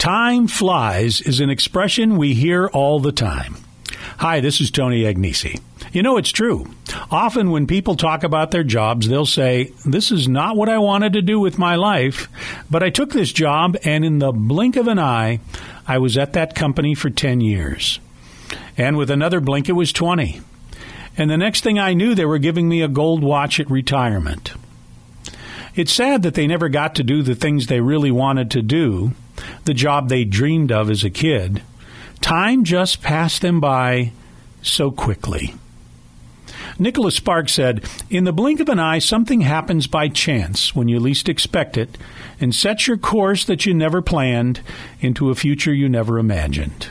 Time flies is an expression we hear all the time. Hi, this is Tony Agnesi. You know, it's true. Often when people talk about their jobs, they'll say, This is not what I wanted to do with my life, but I took this job, and in the blink of an eye, I was at that company for 10 years. And with another blink, it was 20. And the next thing I knew, they were giving me a gold watch at retirement. It's sad that they never got to do the things they really wanted to do the job they dreamed of as a kid, time just passed them by so quickly. Nicholas Sparks said, In the blink of an eye, something happens by chance when you least expect it and sets your course that you never planned into a future you never imagined.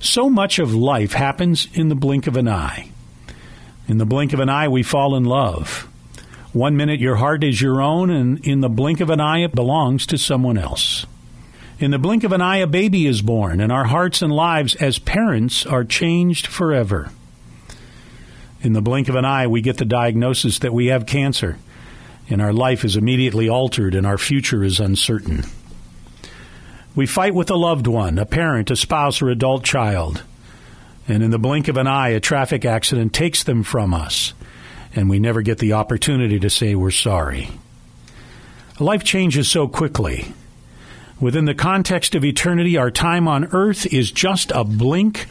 So much of life happens in the blink of an eye. In the blink of an eye, we fall in love. One minute your heart is your own, and in the blink of an eye, it belongs to someone else. In the blink of an eye, a baby is born, and our hearts and lives as parents are changed forever. In the blink of an eye, we get the diagnosis that we have cancer, and our life is immediately altered and our future is uncertain. We fight with a loved one, a parent, a spouse, or adult child, and in the blink of an eye, a traffic accident takes them from us, and we never get the opportunity to say we're sorry. Life changes so quickly Within the context of eternity, our time on earth is just a blink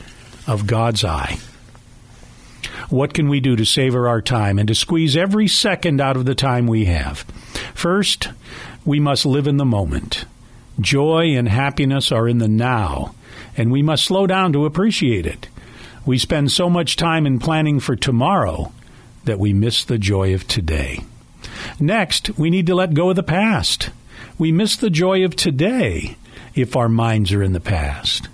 of God's eye. What can we do to savor our time and to squeeze every second out of the time we have? First, we must live in the moment. Joy and happiness are in the now, and we must slow down to appreciate it. We spend so much time in planning for tomorrow that we miss the joy of today. Next, we need to let go of the past we miss the joy of today if our minds are in the past.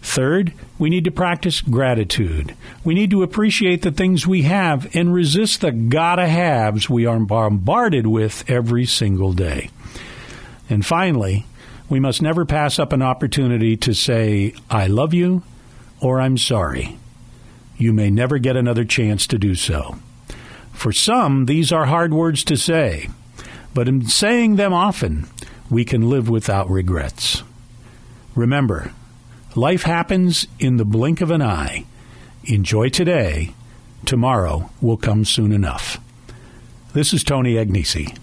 Third, we need to practice gratitude. We need to appreciate the things we have and resist the gotta haves we are bombarded with every single day. And finally, we must never pass up an opportunity to say, I love you or I'm sorry. You may never get another chance to do so. For some, these are hard words to say, but in saying them often, we can live without regrets. Remember, life happens in the blink of an eye. Enjoy today. Tomorrow will come soon enough. This is Tony Agnesi.